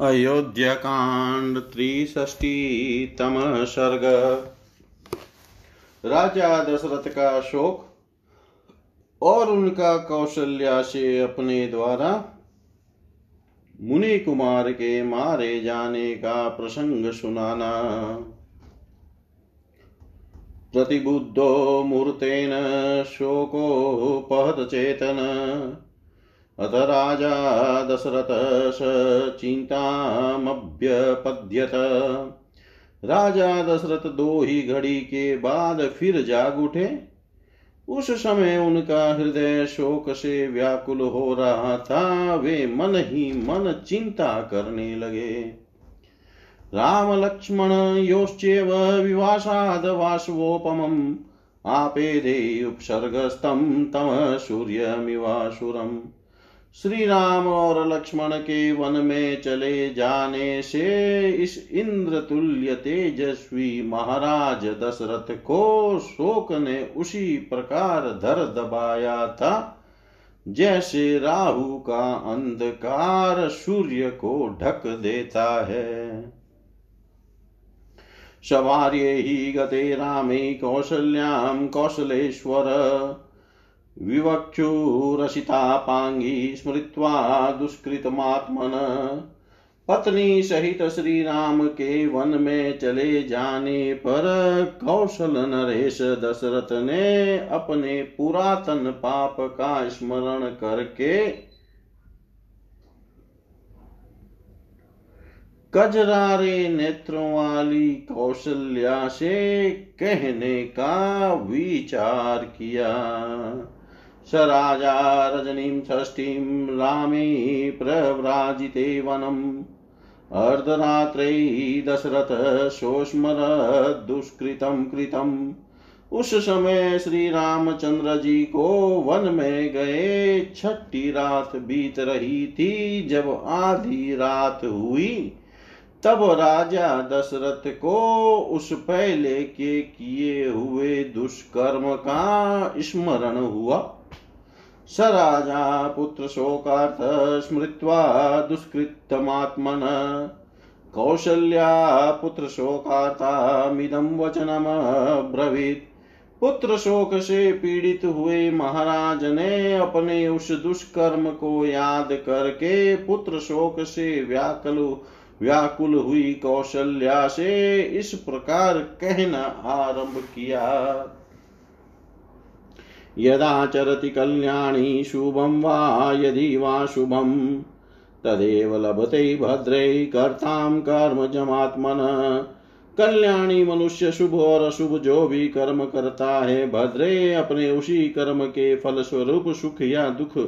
अयोध्याकांड त्रिष्टीतम सर्ग राजा दशरथ का शोक और उनका कौशल्या से अपने द्वारा मुनि कुमार के मारे जाने का प्रसंग सुनाना। प्रतिबुद्धो मूर्तेन शोकोपहत चेतन अथ राजा दशरथ स चिंतामभ्यपद्यत राजा दशरथ दो ही घड़ी के बाद फिर जाग उठे। उस समय उनका हृदय शोक से व्याकुल हो रहा था, वे मन ही मन चिंता करने लगे। राम लक्ष्मण योश्चेव विवासाद वासवोपमम् आपेदे उपसर्गस्तं तम सूर्यमिवासुरम्। श्री राम और लक्ष्मण के वन में चले जाने से इस इंद्र तुल्य तेजस्वी महाराज दशरथ को शोक ने उसी प्रकार धर दबाया था, जैसे राहु का अंधकार सूर्य को ढक देता है। सवार्ये ही गते रामे कौशल्याम कौशलेश्वर विवक्षुरसितापाङ्गी स्मृत्वा दुष्कृतमात्मन। पत्नी सहित श्री राम के वन में चले जाने पर कौशल नरेश दशरथ ने अपने पुरातन पाप का स्मरण करके कजरारे नेत्रों वाली कौशल्या से कहने का विचार किया। स राजा रजनीं षष्ठीं रामे प्रव्राजिते वनम्। अर्धरात्रै दशरथ सोस्मरदुष्कृतं कृतम्। उस समय श्री रामचंद्र जी को वन में गए, छठी रात बीत रही थी। जब आधी रात हुई, तब राजा दशरथ को उस पहले के किए हुए दुष्कर्म का स्मरण हुआ। स राजा पुत्रशोकार्थ स्मृत्वा दुष्कृतमात्मन कौशल्या पुत्रशोकार्थमिदं वचनमब्रवीत्। पुत्र शोक से पीड़ित हुए महाराज ने अपने उस दुष्कर्म को याद करके पुत्र शोक से व्याकुल व्याकुल हुई कौशल्या से इस प्रकार कहना आरंभ किया। यदा चरति कल्याणी शुभं वा यदि वा शुभं तदेव लभते भद्रे कर्तां कर्मजमात्मन। कल्याणी मनुष्य शुभ और अशुभ जो भी कर्म करता है, भद्रे अपने उसी कर्म के फल स्वरूप सुख या दुख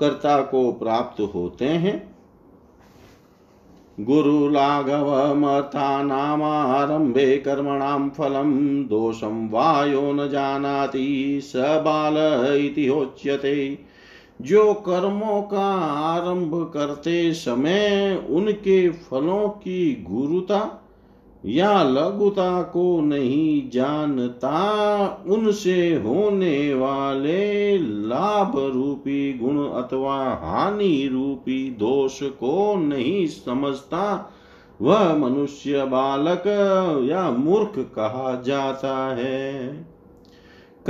कर्ता को प्राप्त होते हैं। गुरुलाघवमर्थानामारम्भे कर्मणां फलं, दोषं वायो न जानाति, स बाल इति होच्यते। जो कर्मों का आरंभ करते समय उनके फलों की गुरुता या लघुता को नहीं जानता, उनसे होने वाले लाभ रूपी गुण अथवा हानि रूपी दोष को नहीं समझता। वह मनुष्य बालक या मूर्ख कहा जाता है।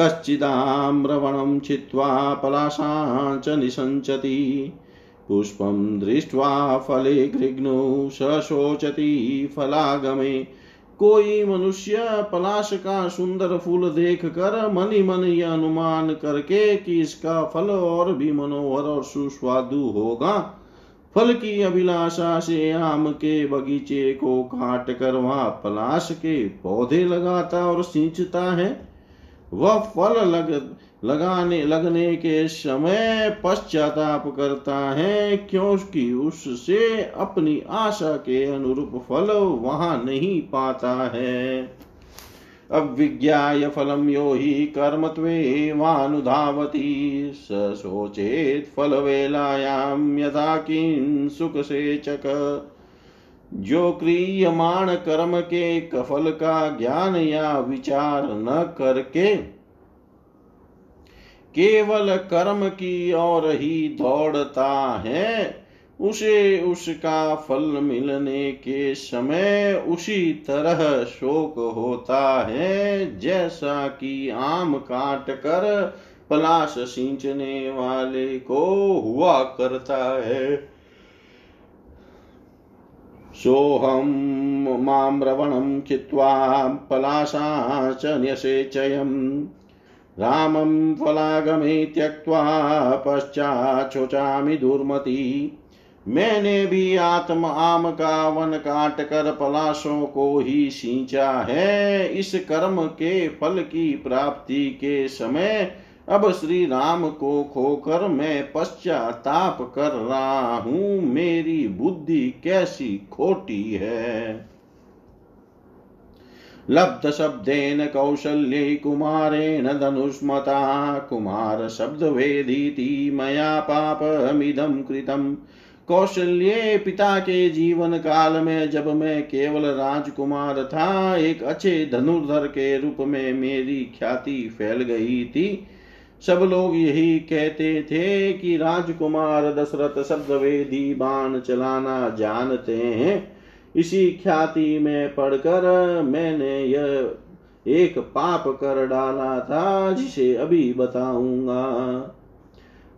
कश्चिदाम्रवणं छित्त्वा पलाशां च निसञ्चति पुष्पं दृष्ट्वा फले घृग्नो शोचति फलागमे। कोई मनुष्य पलाश का सुंदर फूल देख कर मनि मन यह अनुमान करके कि इसका फल और भी मनोहर और सुस्वादु होगा। फल की अभिलाषा से आम के बगीचे को काट कर वहाँ पलाश के पौधे लगाता और सींचता है। वह फल लग लगाने, लगने के समय पश्चाताप करता है, क्योंकि उससे अपनी आशा के अनुरूप फल वहाँ नहीं पाता है। अविज्ञाय फलम यो ही हि कर्मत्वेवानुधावति स शोचेत् फलवेलायां यथा किं सुखसेचक। जो क्रियमाण कर्म के कफल का ज्ञान या विचार न करके केवल कर्म की ओर ही दौड़ता है, उसे उसका फल मिलने के समय उसी तरह शोक होता है, जैसा कि आम काट कर पलाश सींचने वाले को हुआ करता है। सोऽहं माम्रवणं चित्वा पलाशा च न्यसेचयम् रामं फलागमे त्यक्त्वा पश्चाच्छोचामि दुर्मति। मैंने भी आत्म आम का वन काट कर पलाशों को ही सींचा है। इस कर्म के फल की प्राप्ति के समय अब श्री राम को खोकर मैं पश्चाताप कर रहा हूँ। मेरी बुद्धि कैसी खोटी है। लब्ध शब्देन कौशल्ये कुमारेण धनुष्मता, कुमार शब्द वेदीति मया पापमिदं कृतम्। कौशल्य पिता के जीवन काल में जब मैं केवल राजकुमार था, एक अच्छे धनुर्धर के रूप में मेरी ख्याति फैल गई थी। सब लोग यही कहते थे कि राजकुमार दशरथ शब्द वेदी बाण चलाना जानते हैं। इसी ख्याति में पढ़कर मैंने यह एक पाप कर डाला था, जिसे अभी बताऊँगा।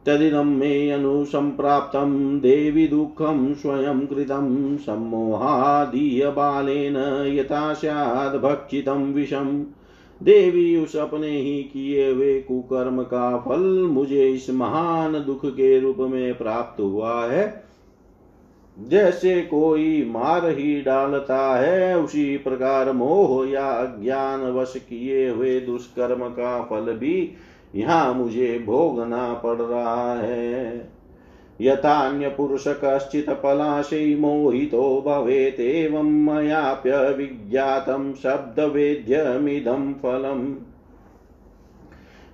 तदिदं मे अनुसम्प्राप्तं देवि दुःखं स्वयं कृतं सम्मोहादीयबालेन यथा स्याद् भक्षितं विषम् देवी उस अपने ही किए हुए कुकर्म का फल मुझे इस महान दुख के रूप में प्राप्त हुआ है। जैसे कोई मार ही डालता है, उसी प्रकार मोह या अज्ञान वश किए हुए दुष्कर्म का फल भी यहाँ मुझे भोगना पड़ रहा है। यथान्य पुरुष कश्चित् पलाशै मोहितो भवेतेवं मयाप्यविज्ञातं शब्दवेद्यमिदं फलम्।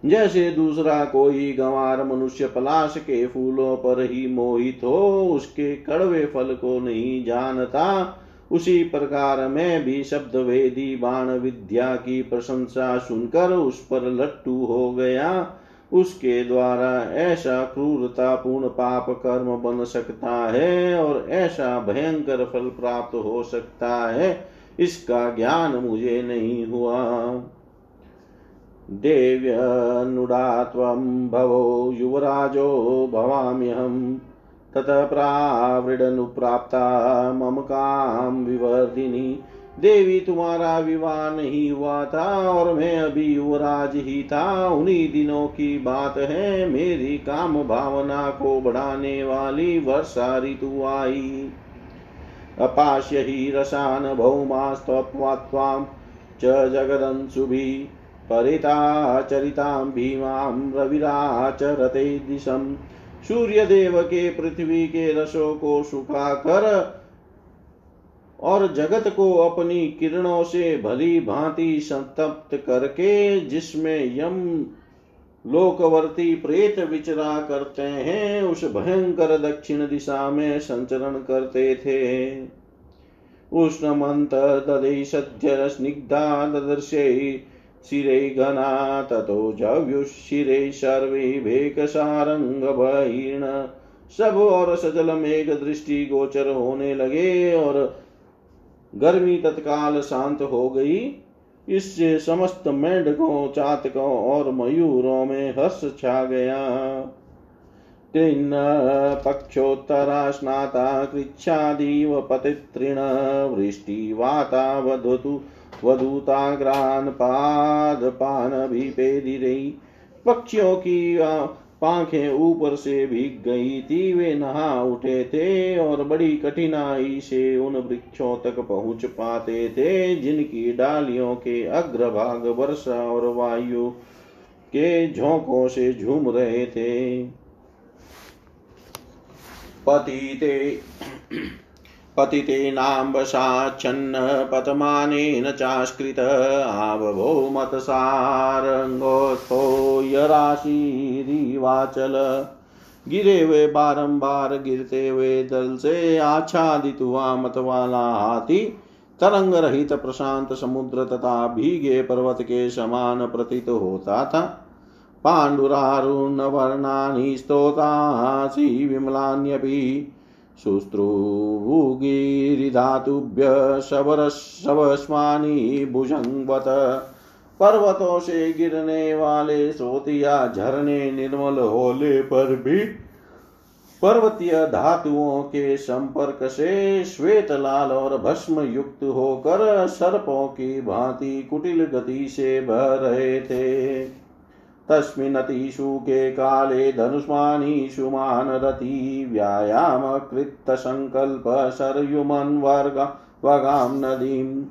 जैसे दूसरा कोई गंवार मनुष्य पलाश के फूलों पर ही मोहित हो, उसके कड़वे फल को नहीं जानता। उसी प्रकार मैं भी शब्द वेदी बाण विद्या की प्रशंसा सुनकर उस पर लट्टू हो गया। उसके द्वारा ऐसा क्रूरता पूर्ण पाप कर्म बन सकता है और ऐसा भयंकर फल प्राप्त हो सकता है, इसका ज्ञान मुझे नहीं हुआ। देव्यनुडा त्वं भवो युवराजो भवाम्यहम् ततः मम काम विवर्धिनी। देवी तुम्हारा विवाह नहीं हुआ था और मैं अभी युवराज ही था। उन्हीं दिनों की बात है, मेरी काम भावना को बढ़ाने वाली वर्षा ऋतु आई। अपाश्य ही रसान भौमास्त्वां च जगदंशुभिः परिता चरितां भीमां रविराचरते दिशम् सूर्य देव के पृथ्वी के रसों को सुखा कर और जगत को अपनी किरणों से भली भांति संतप्त करके जिसमें यम लोकवर्ती प्रेत विचरा करते हैं, उस भयंकर दक्षिण दिशा में संचरण करते थे। उष्णमंत ददे सद्य स्निग्धा ददर्शे शिरे घना ततो जव्युशिरे सर्वे भेकसारंगभीर्ण सब और सजल मेघ दृष्टि गोचर होने लगे और गर्मी तत्काल शांत हो गई। इससे समस्त मेंढकों, चातकों और मयूरों में हर्ष छा गया। तीन पक्षोत्तरा स्नाता कृच्छादीव पतितृण वृष्टि वाता वधतु वधूताग्रान पाद पान भी रही पक्षियों की पांखें ऊपर से भीग गई थी। वे नहा उठे थे और बड़ी कठिनाई से उन वृक्षों तक पहुँच पाते थे, जिनकी डालियों के अग्रभाग वर्षा और वायु के झोंकों से झूम रहे थे। पतिते पतितेनाम्बसाच्छन्न पतमानेन चास्कृत आवभो मतसारङ्गोत्थो यराशिरिवाचल गिरे हुए बारंबार, गिरते हुए दल से आच्छादित हुआ मत वाला हाथी तरंग रहित प्रशांत समुद्र तथा भीगे पर्वत के समान प्रतीत होता था। पाण्डुरारुण वर्णानि स्तोतासि, विमलान्यपि शुश्रुवुगिरिधातुभ्य शवरशवस्मानि भुजङ्वत पर्वतों से गिरने वाले स्रोत या झरने निर्मल होले पर भी पर्वतीय धातुओं के संपर्क से श्वेत लाल और भस्म युक्त होकर सर्पों की भांति कुटिल गति से बह रहे थे। तस्मिन्नतिषु के काले धनुष्मानीषु मानरति व्यायामकृत्तसङ्कल्प शर्युमन्वर्ग वगां नदीम्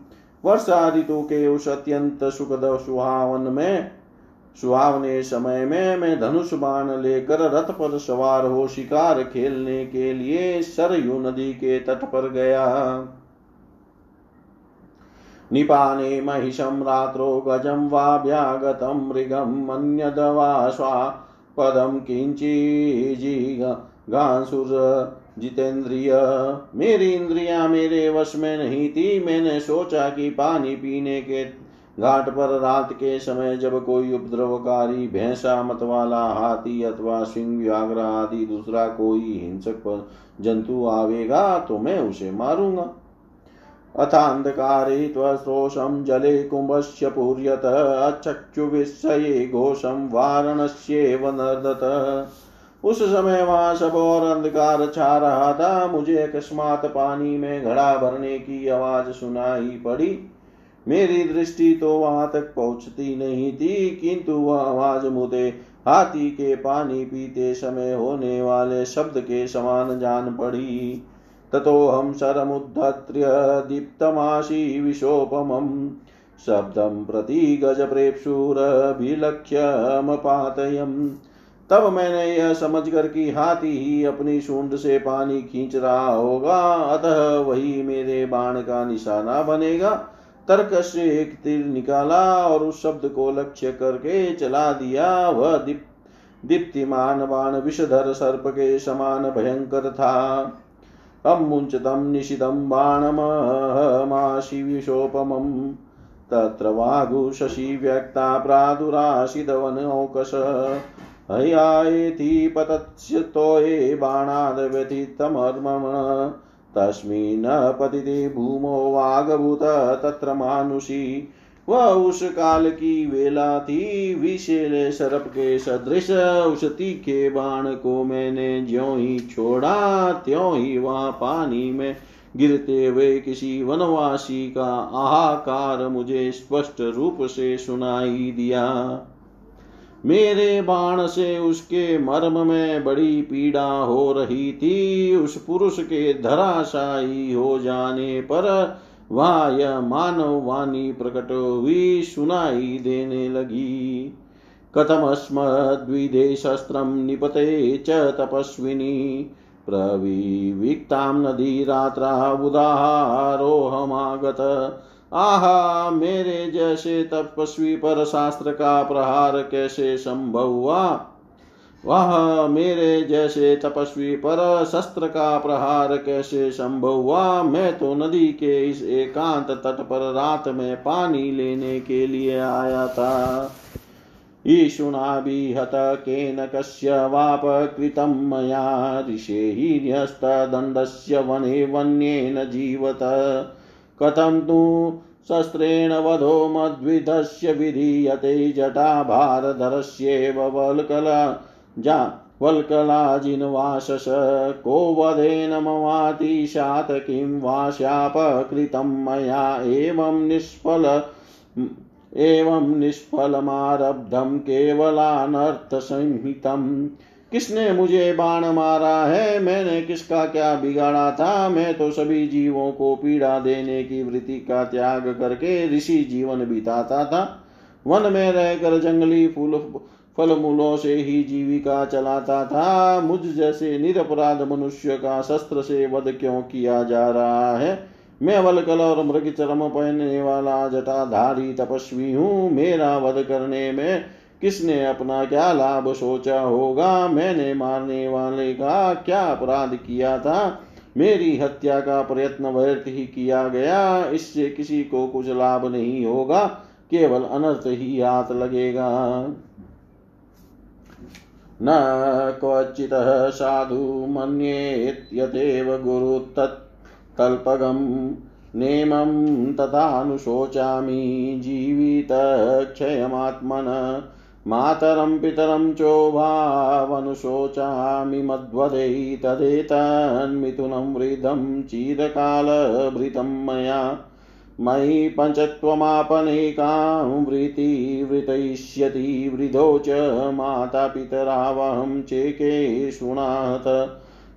वर्षा ऋतु के उस अत्यंत सुखद सुहावन में सुहावने समय में मैं धनुष बाण लेकर रथ पर सवार हो शिकार खेलने के लिए सरयू नदी के तट पर गया। निपाने महिषं रात्रो गजं वाभ्यागतं मृगम् अन्यदवा स्वापदं किञ्चिजिगांसुर जितेंद्रिय मेरी इंद्रिया मेरे वश में नहीं थी। मैंने सोचा कि पानी पीने के घाट पर रात के समय जब कोई उपद्रवकारी भैंसा मत वाला हाथी अथवा सिंह, व्याघ्र आदि दूसरा कोई हिंसक जंतु आवेगा तो मैं उसे मारूँगा। अथान्धकारे त्वस्रोषं जले कुम्भस्य पूर्यत अचक्षुविस्मये घोषं वारणस्येव नर्दत। उस समय वहाँ सब और अंधकार छा रहा था। मुझे अकस्मात पानी में घड़ा भरने की आवाज़ सुनाई पड़ी। मेरी दृष्टि तो वहाँ तक पहुँचती नहीं थी, किंतु वह आवाज़ मुझे हाथी के पानी पीते समय होने वाले शब्द के समान जान पड़ी। ततोऽहं शरमुद्धत्र्य दीप्तमाशी विशोपमम् शब्दं प्रति गजप्रेप्सुरभिलक्ष्यमपातयम् तब मैंने यह समझ कर कि हाथी ही अपनी सूंड से पानी खींच रहा होगा, अतः वही मेरे बाण का निशाना बनेगा। तर्क से एक तीर निकाला और उस शब्द को लक्ष्य करके चला दिया। वह दीप, दीप्तिमान बाण विषधर सर्प के समान भयंकर था। अमुञ्चतं निशितं बाणमहमाशिविशोपमम्। तत्र वागुशशि व्यक्ता प्रादुराशिदवनौकश हयायेति पतत्स्यतोये बाणाद्व्यथितमर्मम तस्मिन् पतिते भूमो वागभूत तत्र मानुषी। वह उस काल की वेला थी। विशेले सर्प के सदृश उस तीखे बाण को मैंने ज्यो ही छोड़ा, त्यों ही वहाँ पानी में गिरते हुए किसी वनवासी का आहाकार मुझे स्पष्ट रूप से सुनाई दिया। मेरे बाण से उसके मर्म में बड़ी पीड़ा हो रही थी। उस पुरुष के धराशायी हो जाने पर वहाँ यह मानव वाणी प्रकट हुई, सुनाई देने लगी। कथमस्मद्विधे शस्त्रं निपते च तपस्विनी। नदी रात्रा उदाहारोहमागत। आहा, मेरे जैसे तपस्वी पर शास्त्र का प्रहार कैसे संभव हुआ? वह मेरे जैसे तपस्वी पर शस्त्र का प्रहार कैसे संभव हुआ? मैं तो नदी के इस एकांत तट पर रात में पानी लेने के लिए आया था। ईशुनाभिहत केन कस्य वापकृतं मया ऋषे न्यस्तदण्डस्य वने वन्येन जीवत। कथं तु शस्त्रेण वधो मद्विधस्य विधीयते जटाभारधरस्येव वल्कला जा वल्कलाजिन्वाशस को वधेन ममातिशात किं वा शापकृतं मया, एवं निष्फल, एवं निष्फलमारब्धं केवलानर्थसंहितम् किसने मुझे बाण मारा है? मैंने किसका क्या बिगाड़ा था? मैं तो सभी जीवों को पीड़ा देने की वृत्ति का त्याग करके ऋषि जीवन बिताता था। वन में रहकर जंगली फूल फल मूलों से ही जीविका चलाता था। मुझ जैसे निरपराध मनुष्य का शस्त्र से वध क्यों किया जा रहा है? मैं वलकल और मृग चरम पहनने वाला जटाधारी तपस्वी हूँ। मेरा वध करने में किसने अपना क्या लाभ सोचा होगा? मैंने मारने वाले का क्या अपराध किया था? मेरी हत्या का प्रयत्न व्यर्थ ही किया गया। इससे किसी को कुछ लाभ नहीं होगा। केवल अनर्थ ही हाथ लगेगा। न क्वचितः साधु मन्येत्यतेव गुरुतत्तल्पगम् नेमं तथानुशोचामि जीवितक्षयमात्मन मातरं पितरं चोभावनुशोचामि मद्वदै तदेतन्मिथुनं वृद्धं चिरकालभृतं मया मयि पञ्चत्वमापनेकां वृत्तिवृतयिष्यति वृद्धो च मातापितरावहं चेके शृणात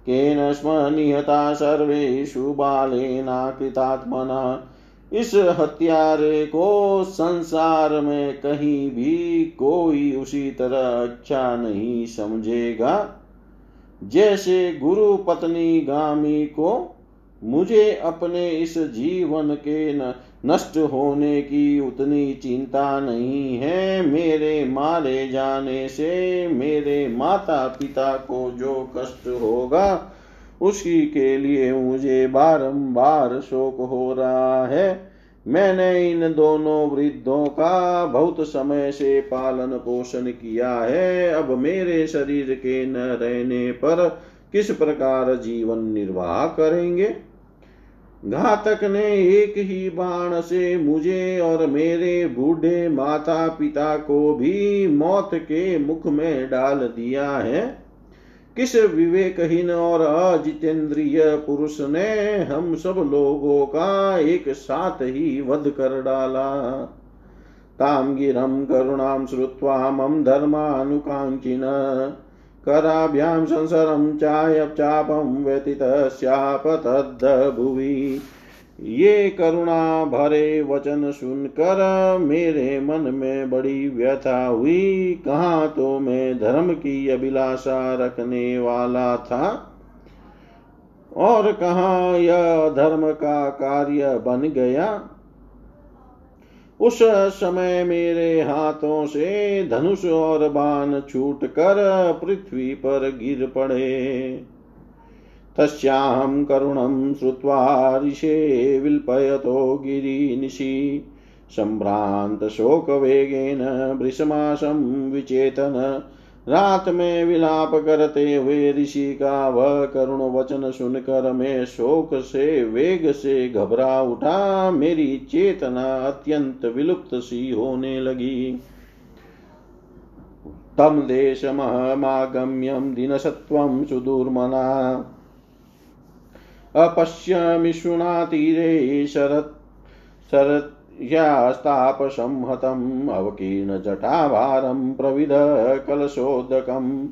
केन स्म निहता सर्वेषु बालेनाकृतात्मना। इस हत्यारे को संसार में कहीं भी कोई उसी तरह अच्छा नहीं समझेगा। जैसे गुरु पत्नी गामी को मुझे अपने इस जीवन के नष्ट होने की उतनी चिंता नहीं है। मेरे मारे जाने से मेरे माता पिता को जो कष्ट होगा, उसी के लिए मुझे बारंबार शोक हो रहा है। मैंने इन दोनों वृद्धों का बहुत समय से पालन पोषण किया है। अब मेरे शरीर के न रहने पर किस प्रकार जीवन निर्वाह करेंगे? घातक ने एक ही बाण से मुझे और मेरे बूढ़े माता पिता को भी मौत के मुख में डाल दिया है। किस विवेकहीन और अजितेंद्रिय पुरुष ने हम सब लोगों का एक साथ ही वध कर डाला? ताम गिरम करुणाम श्रुत्वा, मम धर्मानुकांक्षिण कराभ्यां संसरं चाय चापं व्यतीतस्यापतद् भुवि। ये करुणा भरे वचन सुनकर मेरे मन में बड़ी व्यथा हुई। कहाँ तो मैं धर्म की अभिलाषा रखने वाला था? और कहाँ यह धर्म का कार्य बन गया? उस समय मेरे हाथों से धनुष और बाण छूट कर पृथ्वी पर गिर पड़े। तस्याहं करुणं श्रुत्वा ऋषे विल्पयतो गिरिनिशि सम्भ्रान्तशोकवेगेन वृषमाशं विचेतन रात में विलाप करते हुए ऋषि का वह करुण वचन सुनकर मैं शोक से, वेग से घबरा उठा। मेरी चेतना अत्यंत विलुप्त सी होने लगी। तम देश देशमहमागम्यं दिनसत्त्वं सुदूर्मना। अपश्यमिषुणा तीरे शरत् शरत् ह्यास्तापसंहतम् अवकीर्णजटाभारं प्रविद कलशोदकम्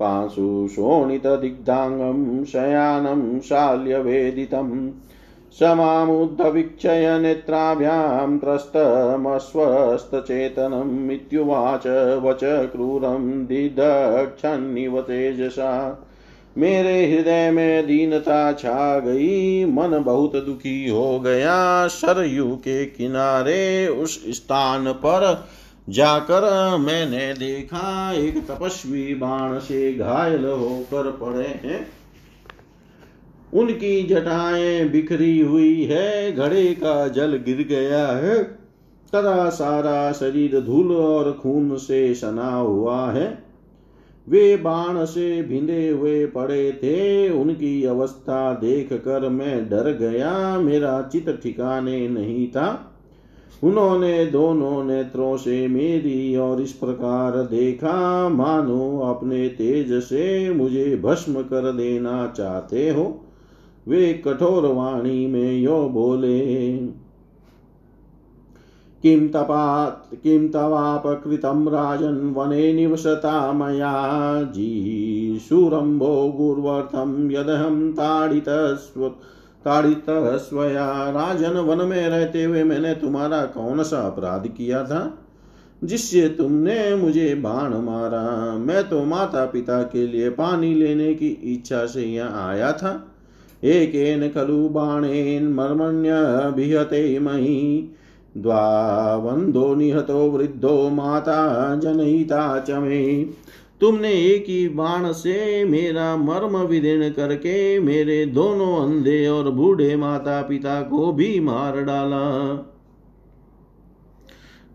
पांशु शोणितदिग्धाङ्गं शयानं शाल्यवेदितम् समामुद्धवीक्षय नेत्राभ्यां त्रस्तमस्वस्थचेतनम् इत्युवाच वच क्रूरं दिदक्षन्निव तेजसा। मेरे हृदय में दीनता छा गई, मन बहुत दुखी हो गया। सरयू के किनारे उस स्थान पर जाकर मैंने देखा, एक तपस्वी बाण से घायल होकर पड़े हैं। उनकी जटाएँ बिखरी हुई है, घड़े का जल गिर गया है। तथा सारा शरीर धूल और खून से सना हुआ है। वे बाण से भिंदे हुए पड़े थे। उनकी अवस्था देख कर मैं डर गया। मेरा चित ठिकाने नहीं था। उन्होंने दोनों नेत्रों से मेरी और इस प्रकार देखा। मानो अपने तेज से मुझे भस्म कर देना चाहते हो। वे कठोर वाणी में यो बोले किं तपात्, किं तवापकृतं राजन् वने निवसता मया। जीशूरम्भो गुर्वर्थं यदहं ताडितस्व ताड़ित स्वया राजन वन में रहते हुए मैंने तुम्हारा कौन सा अपराध किया था? जिससे तुमने मुझे बाण मारा। मैं तो माता पिता के लिए पानी लेने की इच्छा से यहाँ आया था। एकेन खलु बाणेन मर्मण्यभिहते मही। द्वावंदो निहतो वृद्धो माता जनहिता च मे। तुमने एक ही बाण से मेरा मर्म विदीर्ण करके मेरे दोनों अंधे और बूढ़े माता पिता को भी मार डाला।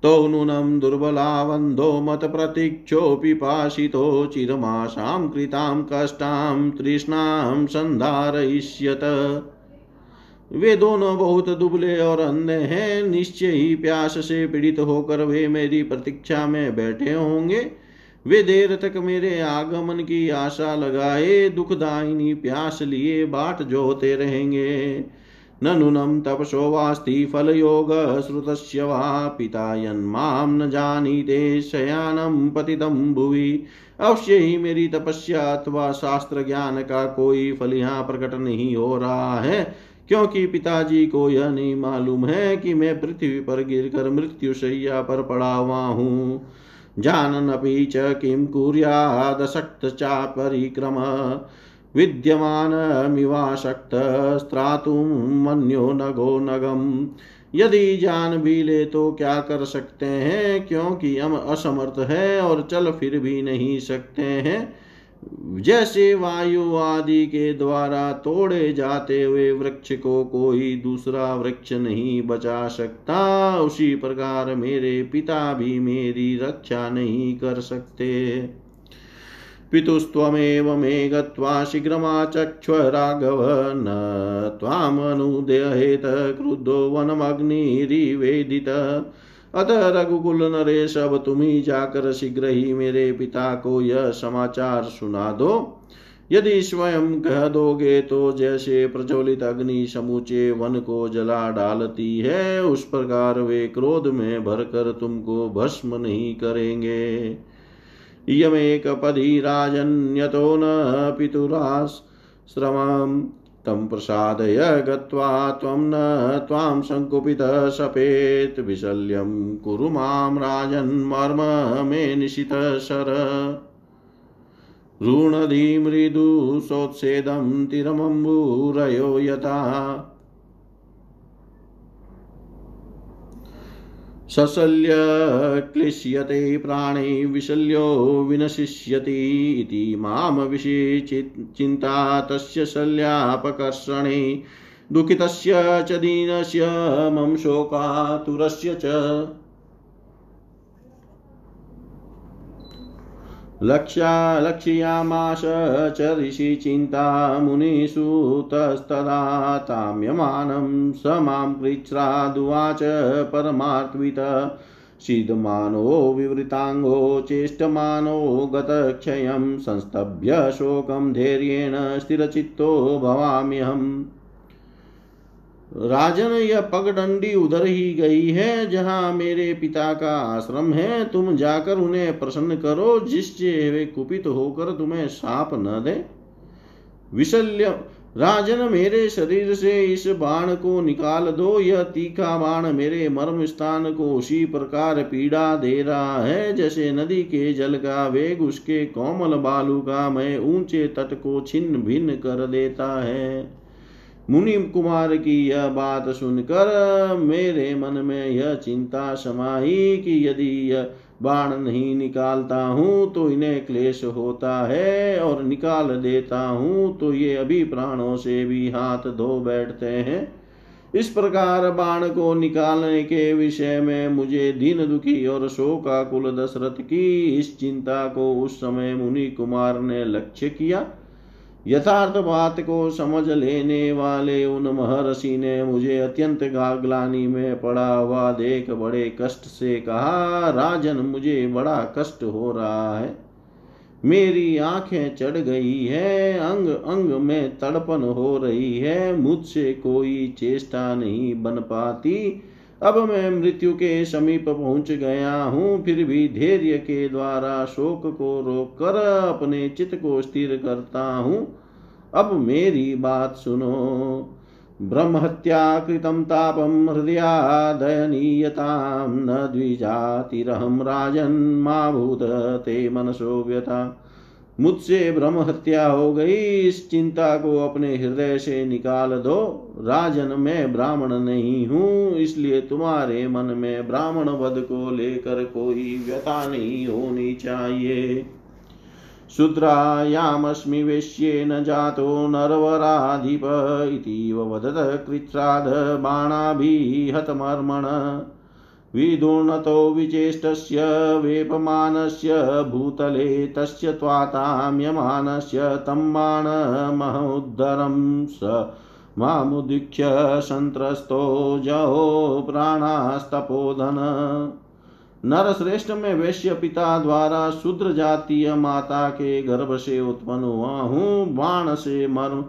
तो नूनं दुर्बलावन्धो मतप्रतीक्षोऽपि पाशितो चिरमाशां कृतां कष्टां तृष्णां सन्धारयिष्यत वे दोनों बहुत दुबले और अंधे हैं। निश्चय ही प्यास से पीड़ित होकर वे मेरी प्रतीक्षा में बैठे होंगे। वे देर तक मेरे आगमन की आशा लगाए, दुखदायिनी प्यास लिए बाट जोते रहेंगे। न नूनं तपसो वास्ति श्रुतस्य वा पिता यन्मां न जानीते शयानं पतितं भुवि। अवश्य ही मेरी तपस्या अथवा शास्त्र ज्ञान का कोई फल यहाँ प्रकट नहीं हो रहा है। क्योंकि पिताजी को यह नहीं मालूम है कि मैं पृथ्वी पर गिरकर मृत्यु शैया पर पड़ा हुआ हूँ। जाननपि च किम कुरियादशक्त चा परिक्रम किं कुर्यादशक्तचापरिक्रम विद्यमानमिवाशक्तस्त्रातुं मन्यो नगो नगम। यदि जान भी ले तो क्या कर सकते हैं? क्योंकि हम असमर्थ है और चल फिर भी नहीं सकते हैं। जैसे वायु आदि के द्वारा तोड़े जाते हुए वृक्ष को कोई दूसरा वृक्ष नहीं बचा सकता, उसी प्रकार मेरे पिता भी मेरी रक्षा नहीं कर सकते। पितुस्त्वमेव मे गत्वा शीघ्रमाचक्ष्व राघव न त्वामनुदेहेत क्रुद्धो वनमग्निरिवेदित। अतः रघुकुल नरेश, अब तुम ही जाकर शीघ्र ही मेरे पिता को यह समाचार सुना दो। यदि स्वयं कह दोगे तो जैसे प्रज्वलित अग्नि समूचे वन को जला डालती है, उस प्रकार वे क्रोध में भरकर तुमको भस्म नहीं करेंगे। इयमेकपदी राजन्यतो न पितुरास पितुराश्रमम् तं प्रसादय गत्वा त्वं न त्वां सङ्कुपितः सपेत् विशल्यं कुरु माँ राजन्मर्म मे निशितः शर। सोत्सेदं तिरमम्बूरयो यथा। सशल्य क्लिश्यते प्राणे विशल्यो विनशिष्यति इति माम विषये चिन्ता तस्य शल्यापकर्षणे। दुःखितस्य च दीनस्य मम शोकातुरस्य च। लक्ष्या लक्ष्यामाश च ऋषिचिन्ता मुनिसुतस्तदा ताम्यमानं स माँ कृच्छ्रादुवाच परमार्थित सीदमानो विवृताङ्गो चेष्टमानो गतक्षयं संस्तभ्य शोकं धैर्येण स्थिरचित्तो भवाम्यहम्। राजन, यह पगडंडी उधर ही गई है, जहाँ मेरे पिता का आश्रम है। तुम जाकर उन्हें प्रसन्न करो, जिससे वे कुपित होकर तुम्हें साप न दे। विशल्य, राजन, मेरे शरीर से इस बाण को निकाल दो। यह तीखा बाण मेरे मर्म स्थान को उसी प्रकार पीड़ा दे रहा है, जैसे नदी के जल का वेग उसके कोमल बालू का मैं ऊँचे तट को छिन्न भिन्न कर देता है। मुनि कुमार की यह बात सुनकर मेरे मन में यह चिंता समाई कि यदि यह बाण नहीं निकालता हूँ तो इन्हें क्लेश होता है और निकाल देता हूँ तो ये अभी प्राणों से भी हाथ धो बैठते हैं। इस प्रकार बाण को निकालने के विषय में मुझे दीन दुखी और शोकाकुल दशरथ की इस चिंता को उस समय मुनि कुमार ने लक्ष्य किया। यथार्थ बात को समझ लेने वाले उन महर्षि ने मुझे अत्यंत गागलानी में पड़ा हुआ देख बड़े कष्ट से कहा, राजन, मुझे बड़ा कष्ट हो रहा है। मेरी आँखें चढ़ गई है, अंग अंग में तड़पन हो रही है, मुझसे कोई चेष्टा नहीं बन पाती। अब मैं मृत्यु के समीप पहुँच गया हूँ, फिर भी धैर्य के द्वारा शोक को रोक कर अपने चित्त को स्थिर करता हूँ। अब मेरी बात सुनो। ब्रह्महत्या कृतं तापं हृदयादयनीयतां न द्विजातिरहं राजन् मा भूत ते मनसो व्यथा। मुझसे ब्रह्म हत्या हो गई। इस चिंता को अपने हृदय से निकाल दो। राजन, मैं ब्राह्मण नहीं हूँ, इसलिए तुम्हारे मन में ब्राह्मण वध को लेकर कोई व्यथा नहीं होनी चाहिए। शूद्रायामस्मि वेश्येन जातो नरवराधिप इतीव वदत कृच्छ्राद बाणाभिहतमर्मण। विदुर्नतो विचेष्टस्य, वेपमानस्य, भूतले तस्य त्वाताम्यमानस्य, तं बाणमहोद्धरं स मामुदीक्ष्य सन्त्रस्तो जहो प्राणास्तपोधन। नरश्रेष्ठ में वैश्य पिता द्वारा शूद्र जातीय माता के गर्भ से उत्पन्न हुआ हूँ, बाण से मर्म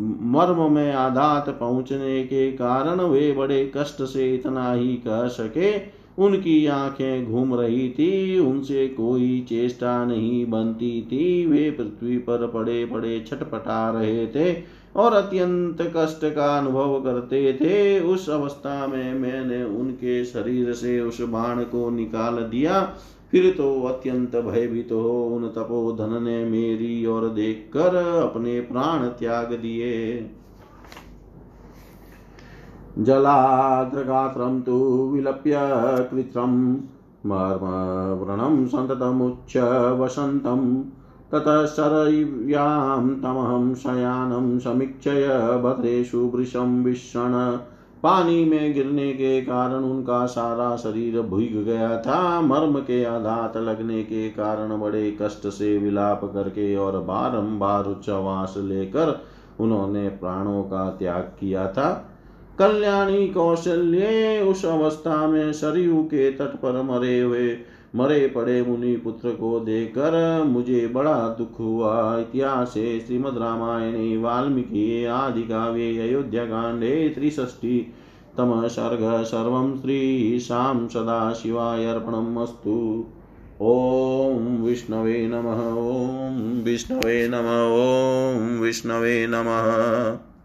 मर्म में आघात पहुँचने के कारण वे बड़े कष्ट से इतना ही कह सके। उनकी आँखें घूम रही थी, उनसे कोई चेष्टा नहीं बनती थी। वे पृथ्वी पर पड़े पड़े छटपटा रहे थे और अत्यंत कष्ट का अनुभव करते थे। उस अवस्था में मैंने उनके शरीर से उस बाण को निकाल दिया। फिर तो अत्यंत भयभीत हो उन तपोधन ने मेरी ओर देखकर अपने प्राण त्याग दिए। जलाद्रगात्रं तु विलप्य कृत्रं, मर्मव्रणं सन्ततमुच्च वसन्तम् ततः शरव्यां तमहं शयानं समीक्षय भद्रेषु वृषं विषण पानी में गिरने के कारण उनका सारा शरीर भीग गया था। मर्म के आघात लगने के कारण बड़े कष्ट से विलाप करके और बारंबार उच्चवास लेकर उन्होंने प्राणों का त्याग किया था। कल्याणी कौशल्य उस अवस्था में सरयू के तट पर मरे हुए मरे पड़े मुनि पुत्र को देखकर मुझे बड़ा दुख हुआ। इतिहास श्रीमद रामायणे, वाल्मीकि, आदि काव्ये, अयोध्या कांडे त्रिष्ठी तम सर्ग सर्व श्रीशां सदाशिवाय अर्पणमस्तु ॐ विष्णवे नमः, ॐ विष्णवे नमः, ॐ विष्णवे नमः।